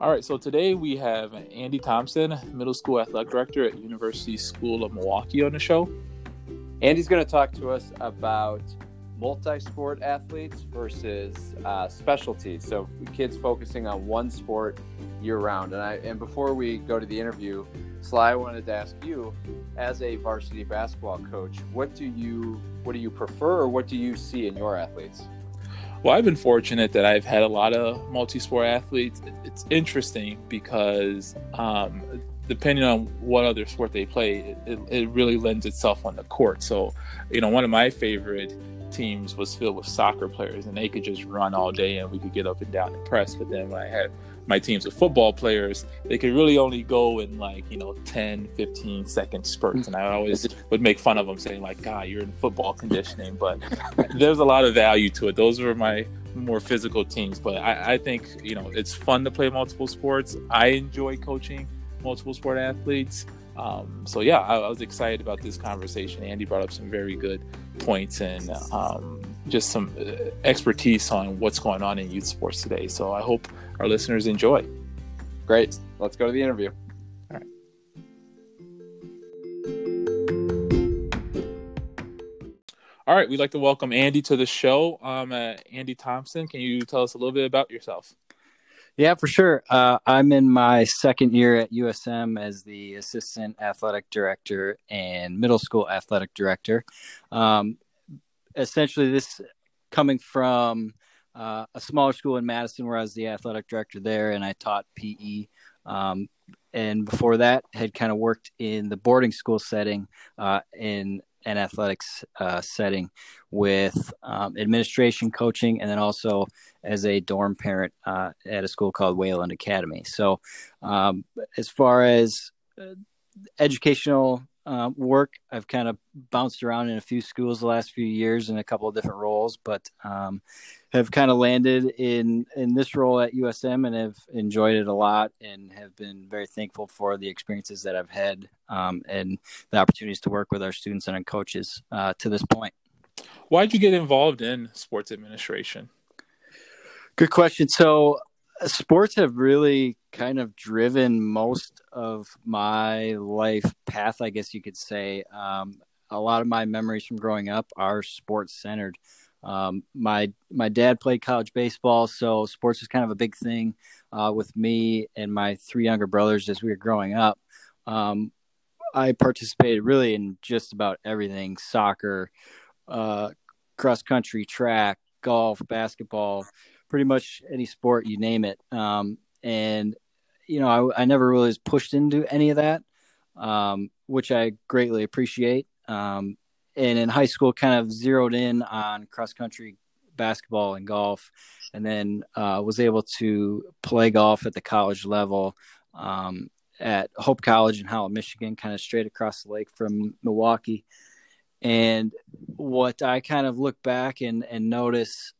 All right, so today we have Andy Thomson, middle school athletic director at University School of Milwaukee, on the show. Andy's going to talk to us about multi-sport athletes versus uh, specialties. So kids focusing on one sport year-round. And I and before we go to the interview, Sly, I wanted to ask you, as a varsity basketball coach, what do you what do you prefer, or what do you see in your athletes? Well, I've been fortunate that I've had a lot of multi-sport athletes. It's interesting because um, depending on what other sport they play, it, it, really lends itself on the court. So, you know, one of my favorite teams was filled with soccer players, and they could just run all day, and we could get up and down and press. But then when I had my teams of football players, they could really only go in like, you know, 10, 15 second spurts. And I always would make fun of them saying like, God, you're in football conditioning, but there's a lot of value to it. Those were my more physical teams, but I, I think, you know, it's fun to play multiple sports. I enjoy coaching multiple sport athletes. Um, so yeah, I, I, was excited about this conversation. Andy brought up some very good points and um, just some uh, expertise on what's going on in youth sports today. So I hope our listeners enjoy. Great. Let's go to the interview. All right. All right, we'd like to welcome Andy to the show. Um, uh, Andy Thomson, can you tell us a little bit about yourself? Yeah, for sure. Uh, I'm in my second year at USM as the assistant athletic director and middle school athletic director. Um, essentially, this coming from uh, a smaller school in Madison where I was the athletic director there and I taught PE. Um, and before that, had kind of worked in the boarding school setting uh, in an athletics uh, setting with um, administration, coaching, and then also as a dorm parent uh, at a school called Wayland Academy. So, um, as far as uh, educational uh, work. I've kind of bounced around in a few schools the last few years in a couple of different roles, but um, have kind of landed in in this role at USM and have enjoyed it a lot and have been very thankful for the experiences that I've had um, and the opportunities to work with our students and our coaches uh, to this point. Why did you get involved in sports administration? Good question. So sports have really kind of driven most of my life path, I guess you could say. Um, a lot of my memories from growing up are sports centered. Um, my my dad played college baseball, so sports was kind of a big thing uh, with me and my three younger brothers as we were growing up. Um, I participated really in just about everything: soccer, uh, cross country, track, golf, basketball pretty much any sport you name it. Um, and you know, I, I, never really was pushed into any of that, um, which I greatly appreciate. Um, and in high school, kind of zeroed in on cross country, basketball, and golf, and then uh, was able to play golf at the college level um, at Hope College in Holland, Michigan, kind of straight across the lake from Milwaukee. And what I kind of look back and, and notice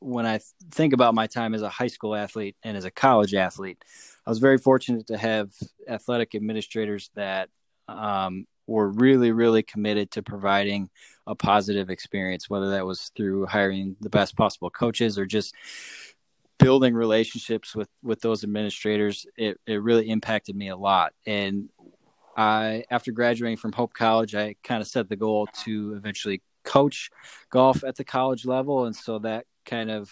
when I think about my time as a high school athlete and as a college athlete, I was very fortunate to have athletic administrators that um, were really, really committed to providing a positive experience, whether that was through hiring the best possible coaches or just building relationships with with those administrators. It it really impacted me a lot, and I after graduating from Hope College, I kind of set the goal to eventually coach golf at the college level, and so that kind of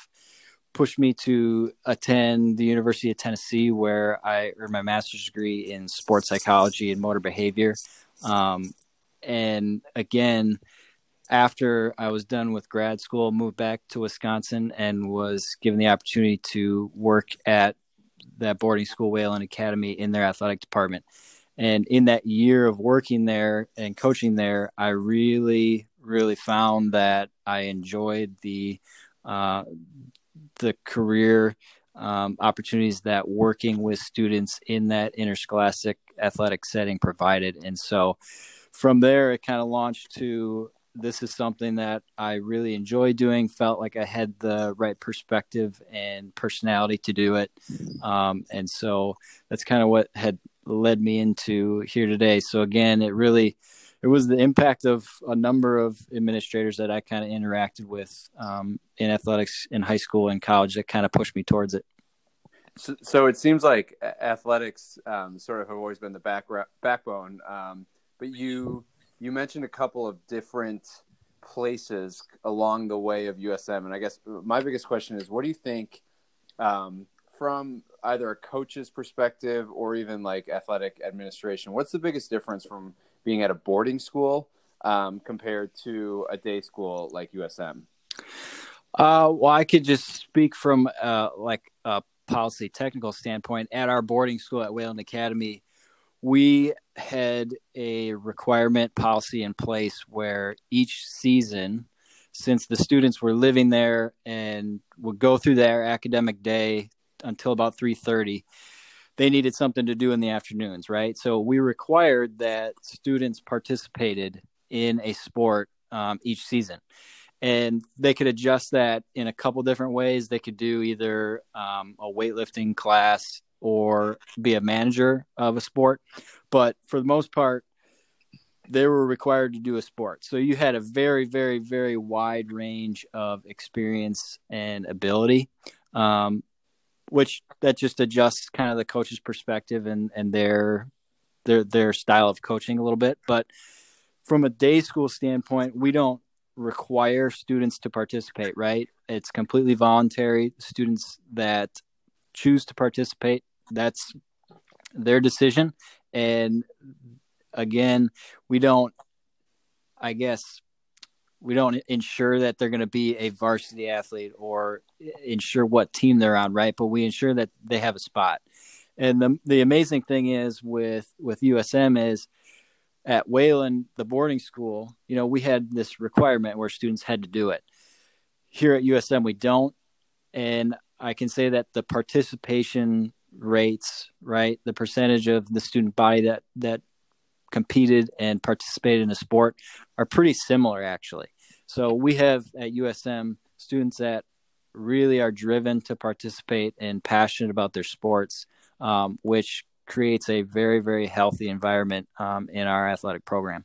pushed me to attend the University of Tennessee, where I earned my master's degree in sports psychology and motor behavior. Um, and again, after I was done with grad school, moved back to Wisconsin and was given the opportunity to work at that boarding school, Wayland Academy, in their athletic department. And in that year of working there and coaching there, I really, really found that I enjoyed the uh, the career um, opportunities that working with students in that interscholastic athletic setting provided. And so from there, it kind of launched to this is something that I really enjoy doing, felt like I had the right perspective and personality to do it. Um, and so that's kind of what had led me into here today. So again, it really it was the impact of a number of administrators that I kind of interacted with um, in athletics in high school and college that kind of pushed me towards it. So, so it seems like athletics um, sort of have always been the back backbone. Um, but you you mentioned a couple of different places along the way of USM, and I guess my biggest question is, what do you think um, from either a coach's perspective or even like athletic administration? What's the biggest difference from being at a boarding school um, compared to a day school like USM? Uh, well, I could just speak from uh, like a policy technical standpoint. At our boarding school at Wayland Academy, we had a requirement policy in place where each season, since the students were living there and would go through their academic day until about 3:30, they needed something to do in the afternoons, right? So we required that students participated in a sport um, each season and they could adjust that in a couple different ways. They could do either um, a weightlifting class or be a manager of a sport, but for the most part, they were required to do a sport. So you had a very, very, very wide range of experience and ability, um, which that just adjusts kind of the coach's perspective and and their their their style of coaching a little bit. But from a day school standpoint, we don't require students to participate, right? It's completely voluntary. Students that choose to participate, that's their decision. And again, we don't, I guess, we don't ensure that they're going to be a varsity athlete or ensure what team they're on, right? But we ensure that they have a spot. And the the amazing thing is with with USM is at Wayland, the boarding school, you know, we had this requirement where students had to do it. Here at USM, we don't. And I can say that the participation rates, right, the percentage of the student body that, that competed and participated in a sport are pretty similar, actually. So we have at USM students that really are driven to participate and passionate about their sports, um, which creates a very very healthy environment um, in our athletic program.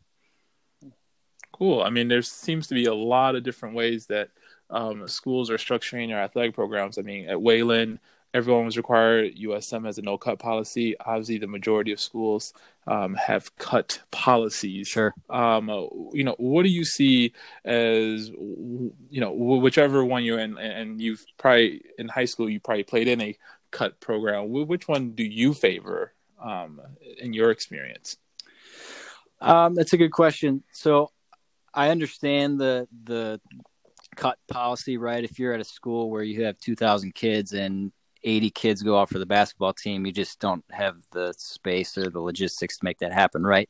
Cool. I mean, there seems to be a lot of different ways that um, schools are structuring their athletic programs. I mean, at Wayland, everyone was required. USM has a no cut policy. Obviously, the majority of schools um, have cut policies. Sure. Um, you know, what do you see as you know, whichever one you're in, and you've probably in high school you probably played in a cut program. Which one do you favor um, in your experience? Um, that's a good question. So I understand the the cut policy, right? If you're at a school where you have 2,000 kids and 80 kids go out for the basketball team, you just don't have the space or the logistics to make that happen, right?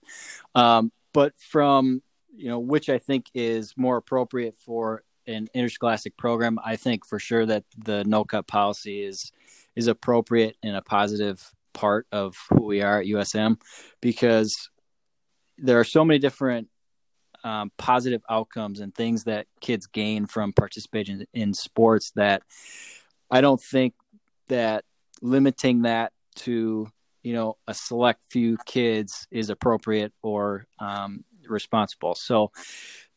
Um, but from you know, which I think is more appropriate for an interscholastic program, I think for sure that the no cut policy is is appropriate and a positive part of who we are at USM because there are so many different um, positive outcomes and things that kids gain from participating in sports that I don't think that limiting that to you know a select few kids is appropriate or um, responsible. So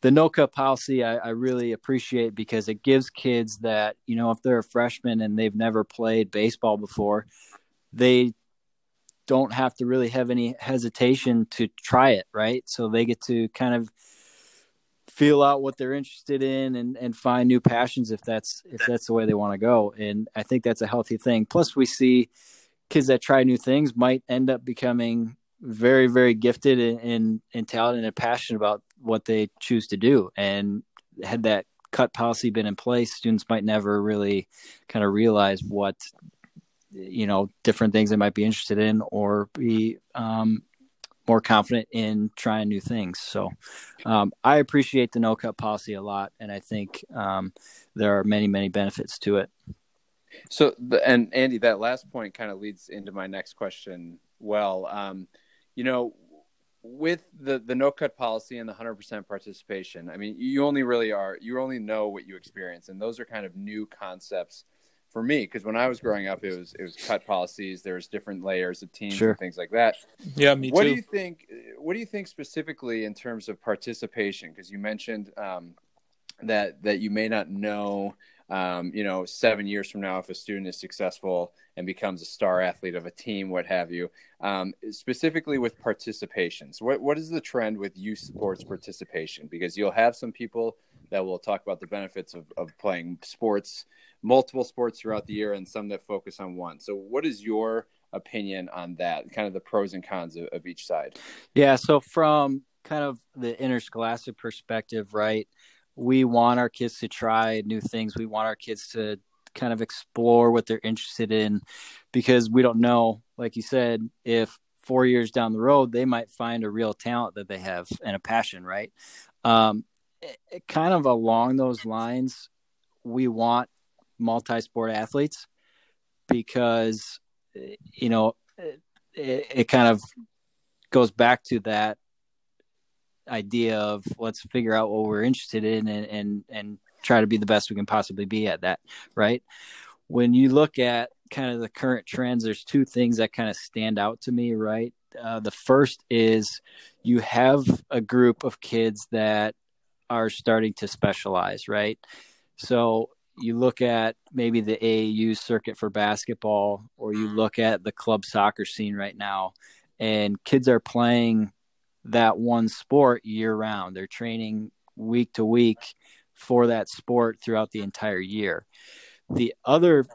the no cut policy I, I, really appreciate because it gives kids that you know if they're a freshman and they've never played baseball before they don't have to really have any hesitation to try it right so they get to kind of feel out what they're interested in and, and find new passions if that's if that's the way they want to go. And i think that's a healthy thing. Plus we see kids that try new things might end up becoming very very gifted and, and, talented and passionate about what they choose to do. And had that cut policy been in place students might never really kind of realize what you know different things they might be interested in or be um, more confident in trying new things. So um, i appreciate the no cut policy a lot and i think um, there are many many benefits to it. So and andy that last point kind of leads into my next question well. Um, you know, with the the no cut policy and the 100% participation, I mean, you only really are you only know what you experience and those are kind of new concepts for me because when I was growing up it was it was cut policies, There was different layers of teams sure. and things like that. Yeah, me what too. do you think what do you think specifically in terms of participation because you mentioned um, that that you may not know um, you know, seven years from now, if a student is successful and becomes a star athlete of a team, what have you, um, specifically with participations, what, what is the trend with youth sports participation? Because you'll have some people that will talk about the benefits of, of playing sports, multiple sports throughout the year, and some that focus on one. So, what is your opinion on that? Kind of the pros and cons of, of each side. Yeah. So, from kind of the interscholastic perspective, right? We want our kids to try new things. We want our kids to kind of explore what they're interested in because we don't know, like you said, if four years down the road they might find a real talent that they have and a passion, right? Um, kind of along those lines, we want multi-sport athletes because you know it, it kind of goes back to that idea of let's figure out what we're interested in and and and try to be the best we can possibly be at that right? When you look at kind of the current trends there's two things that kind of stand out to me right? Uh, the first is you have a group of kids that are starting to specialize right so you look at maybe the AAU circuit for basketball or you mm-hmm. look at the club soccer scene right now and kids are playing that one sport year round. They're training week to week for that sport throughout the entire year. The other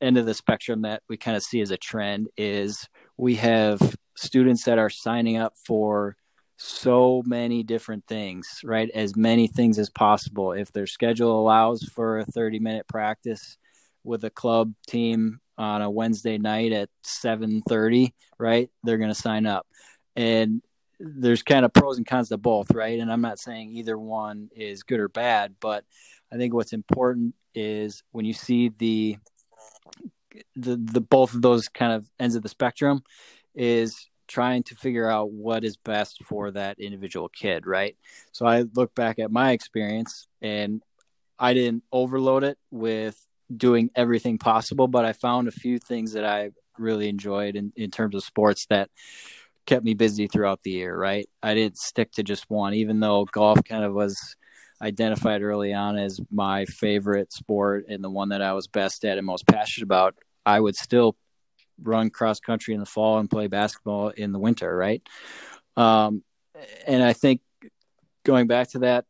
end of the spectrum that we kind of see as a trend is we have students that are signing up for so many different things, right? As many things as possible. If their schedule allows for a 30 minute practice with a club team on a Wednesday night at 7:30, right? They're going to sign up. And there's kind of pros and cons to both, right? And I'm not saying either one is good or bad, but I think what's important is when you see the the the both of those kind of ends of the spectrum is trying to figure out what is best for that individual kid, right? So I look back at my experience and I didn't overload it with doing everything possible, but I found a few things that I really enjoyed in, in terms of sports that kept me busy throughout the year, right? I didn't stick to just one, even though golf kind of was identified early on as my favorite sport and the one that I was best at and most passionate about. I would still run cross country in the fall and play basketball in the winter, right? Um, and I think going back to that,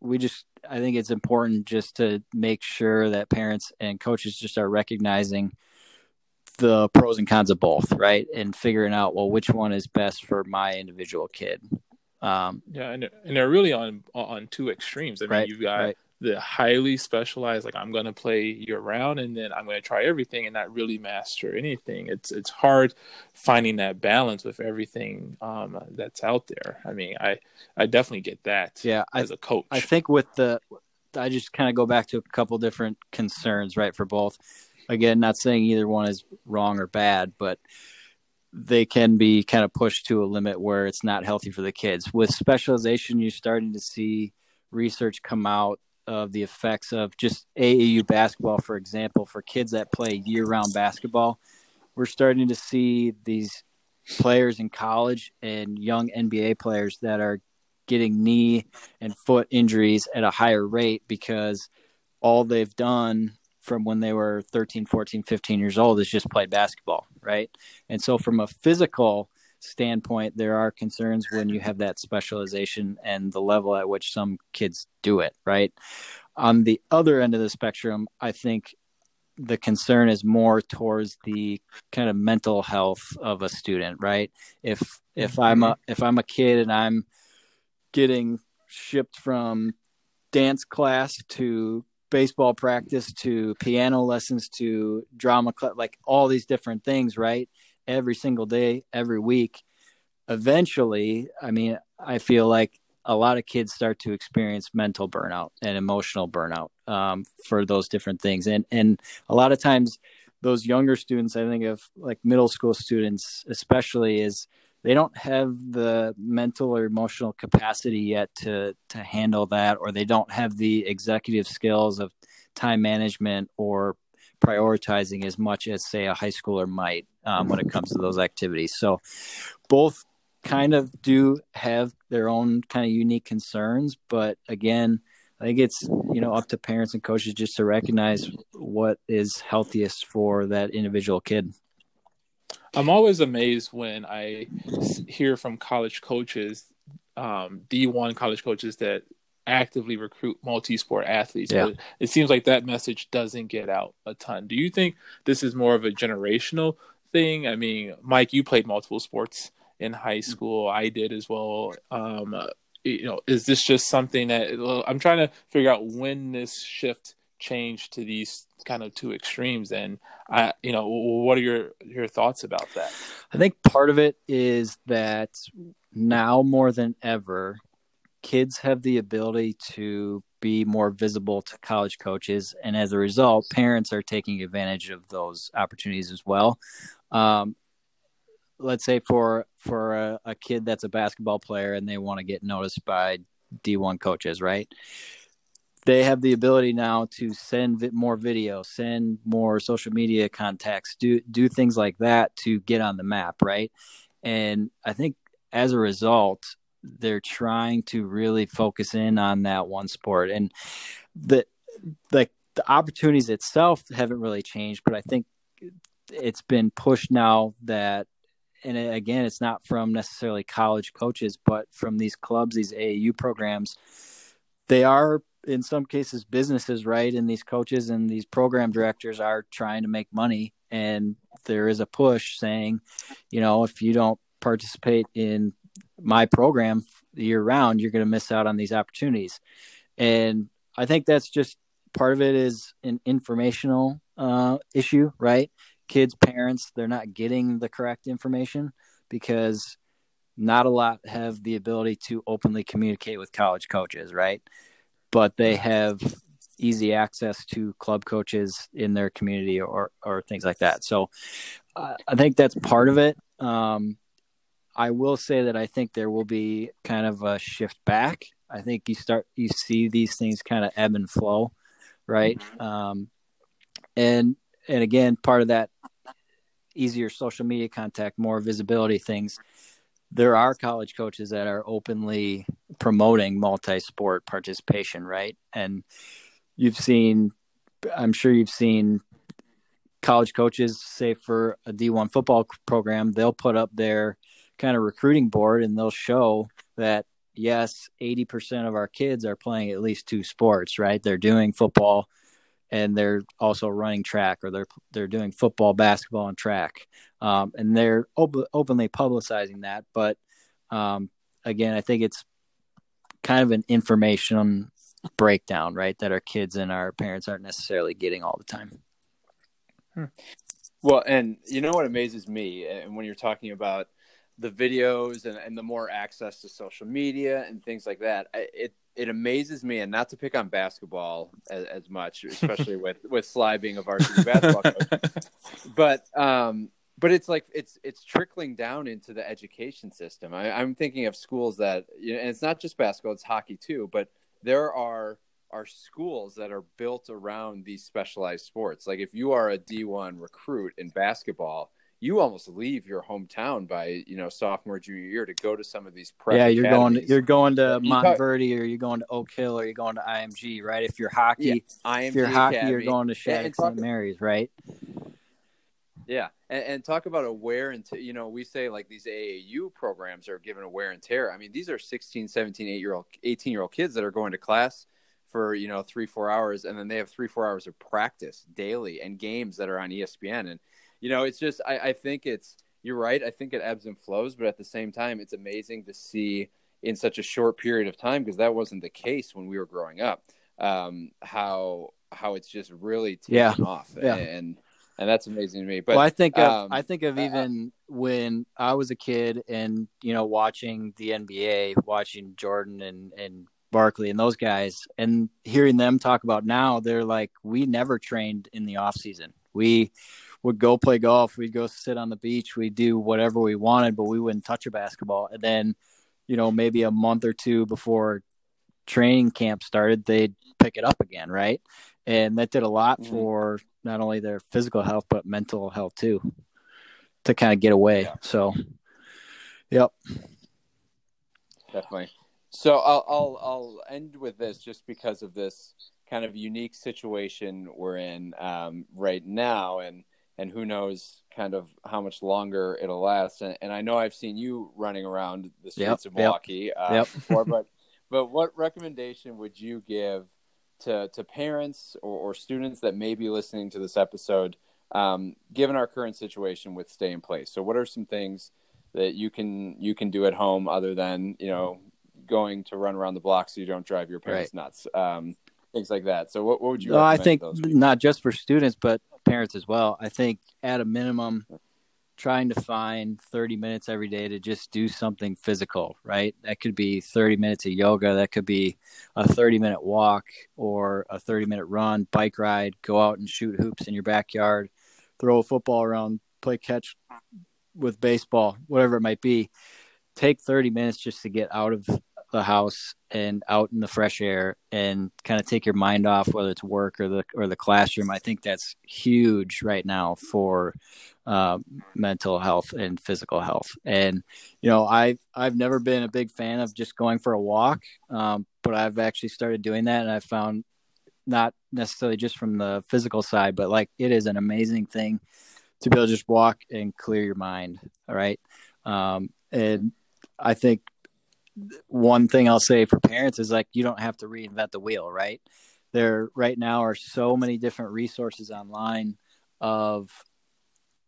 we just I think it's important just to make sure that parents and coaches just are recognizing the pros and cons of both, right? And figuring out well which one is best for my individual kid. Um, yeah, and and they're really on on two extremes. I mean, right, you've got right. The highly specialized, like I'm going to play year round, and then I'm going to try everything and not really master anything. It's it's hard finding that balance with everything um, that's out there. I mean, I I definitely get that. Yeah, as I, a coach, I think with the I just kind of go back to a couple different concerns, right, for both again, not saying either one is wrong or bad, but they can be kind of pushed to a limit where it's not healthy for the kids. With specialization, you're starting to see research come out of the effects of just AAU basketball, for example, for kids that play year round basketball. We're starting to see these players in college and young NBA players that are getting knee and foot injuries at a higher rate because all they've done from when they were 13, 14, 15 years old is just played basketball, right? And so, from a physical standpoint, there are concerns when you have that specialization and the level at which some kids do it, right? On the other end of the spectrum, I think the concern is more towards the kind of mental health of a student, right? If if I'm a if I'm a kid and I'm getting shipped from dance class to baseball practice to piano lessons to drama club, like all these different things, right? Every single day, every week. Eventually, I mean, I feel like a lot of kids start to experience mental burnout and emotional burnout um, for those different things, and and a lot of times, those younger students, I think of like middle school students, especially, is they don't have the mental or emotional capacity yet to to handle that or they don't have the executive skills of time management or prioritizing as much as say a high schooler might um, when it comes to those activities so both kind of do have their own kind of unique concerns but again I think it's you know up to parents and coaches just to recognize what is healthiest for that individual kid. I'm always amazed when I hear from college coaches, um, D1 college coaches that actively recruit multi-sport athletes. Yeah. But it seems like that message doesn't get out a ton. Do you think this is more of a generational thing? I mean, Mike, you played multiple sports in high Mm-hmm. school. I did as well. Um, you know, is this just something that I'm trying to figure out when this shift changed to these kind of two extremes? And I, you know, what are your your thoughts about that? I think part of it is that now more than ever, kids have the ability to be more visible to college coaches, and as a result, parents are taking advantage of those opportunities as well. Um, let's say for for a, a kid that's a basketball player and they want to get noticed by D1 coaches, right? They have the ability now to send more video, send more social media contacts, do do things like that to get on the map, right? And I think as a result, they're trying to really focus in on that one sport, and the the the opportunities itself haven't really changed, but I think it's been pushed now that and again it's not from necessarily college coaches but from these clubs these AAU programs they are in some cases businesses right? And these coaches and these program directors are trying to make money. And there is a push saying you know if you don't participate in my program year round you're going to miss out on these opportunities. And i think that's just part of it is an informational uh, issue right? Kids parents they're not getting the correct information because not a lot have the ability to openly communicate with college coaches right? But they have easy access to club coaches in their community or or things like that. So uh, i think that's part of it. Um, i will say that i think there will be kind of a shift back. I think you start you see these things kind of ebb and flow right? Um, and and again part of that easier social media contact more visibility things there are college coaches that are openly promoting multi-sport participation right? And you've seen i'm sure you've seen college coaches say for a d1 football program they'll put up their kind of recruiting board and they'll show that yes 80% of our kids are playing at least two sports right? They're doing football and they're also running track or they're they're doing football basketball and track. Um, and they're op- openly publicizing that but um, again i think it's kind of an information breakdown right that our kids and our parents aren't necessarily getting all the time. Well, and you know what amazes me, and when you're talking about the videos and, and the more access to social media and things like that, it it amazes me, and not to pick on basketball as, as much, especially with with Sly being a varsity basketball coach, but um, but it's like it's it's trickling down into the education system. I, I'm thinking of schools that, you know, and it's not just basketball; it's hockey too. But there are are schools that are built around these specialized sports. Like if you are a D1 recruit in basketball, you almost leave your hometown by you know sophomore junior year to go to some of these prep yeah you're going to, you're going to montverde or you're going to oak hill or you're going to img right if you're hockey Yeah, IMG if you're hockey you're going to shattuck and st mary's right Yeah, and, and talk about a wear and tear. You know, we say like these AAU programs are given a wear and tear. I mean, these are 16, 17, 8 year old, 18 year old kids that are going to class for, you know, three, four hours, and then they have three, four hours of practice daily and games that are on ESPN. And, you know, it's just, I, I think it's, you're right. I think it ebbs and flows, but at the same time, it's amazing to see in such a short period of time, because that wasn't the case when we were growing up, um, how, how it's just really taken Yeah. off. Yeah. And, and that's amazing to me. But well, I think of um, I think of uh, even when I was a kid and you know watching the NBA, watching Jordan and and Barkley and those guys, and hearing them talk about now, they're like, we never trained in the off season. We would go play golf, we'd go sit on the beach, we'd do whatever we wanted, but we wouldn't touch a basketball. And then, you know, maybe a month or two before training camp started, they'd pick it up again, right? And that did a lot Mhm. for not only their physical health but mental health too, to kind of get away. Yeah. So, yep, Definitely. So I'll, I'll I'll end with this just because of this kind of unique situation we're in um, right now, and and who knows kind of how much longer it'll last. And, and I know I've seen you running around the streets Yep, of Milwaukee yep, uh, yep. before, but but what recommendation would you give to to parents or, or students that may be listening to this episode, um, given our current situation with stay in place? So what are some things that you can you can do at home other than you know going to run around the block so you don't drive your parents nuts? Um, things like that. So what, what would you? No, I think to those people? not just for students, but parents as well. I think at a minimum, trying to find 30 minutes every day to just do something physical, right? That could be 30 minutes of yoga, that could be a 30 minute walk or a 30 minute run, bike ride, go out and shoot hoops in your backyard, throw a football around, play catch with baseball, whatever it might be. Take 30 minutes just to get out of the house and out in the fresh air and kind of take your mind off whether it's work or the or the classroom. I think that's huge right now for uh, mental health and physical health. And you know, I've I've never been a big fan of just going for a walk, um, but I've actually started doing that, and I found not necessarily just from the physical side, but like it is an amazing thing to be able to just walk and clear your mind. All right, um, and I think one thing I'll say for parents is like you don't have to reinvent the wheel, right? There right now are so many different resources online of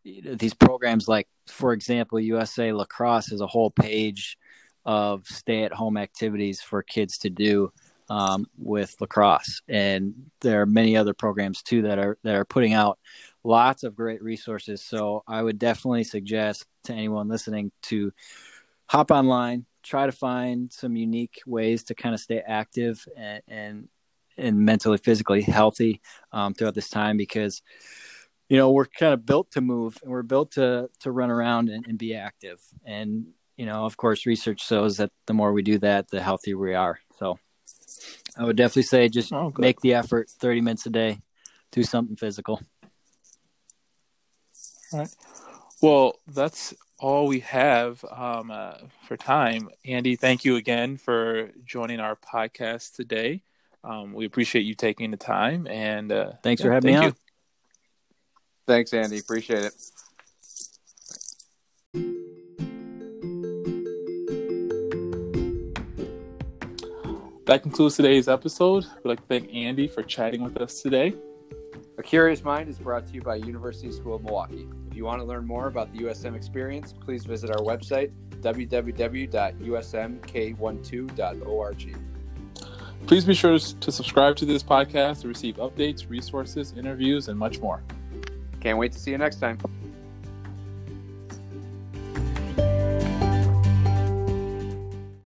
these programs like for example USA lacrosse has a whole page of stay at home activities for kids to do um, with lacrosse and there are many other programs too that are that are putting out lots of great resources so I would definitely suggest to anyone listening to hop online try to find some unique ways to kind of stay active and and, and mentally physically healthy um, throughout this time because you know we're kind of built to move and we're built to to run around and, and be active. And you know of course research shows that the more we do that the healthier we are. So i would definitely say just Oh, make the effort 30 minutes a day do something physical. Well, that's all we have um, uh, for time. Andy, thank you again for joining our podcast today. Um, we appreciate you taking the time, and uh, Thanks yeah, for having me thank on. Thanks, Andy. Appreciate it. That concludes today's episode. We'd like to thank Andy for chatting with us today. A Curious Mind is brought to you by University School of Milwaukee. If you want to learn more about the USM experience, please visit our website, www.usmk12.org. Please be sure to subscribe to this podcast to receive updates, resources, interviews, and much more. Can't wait to see you next time.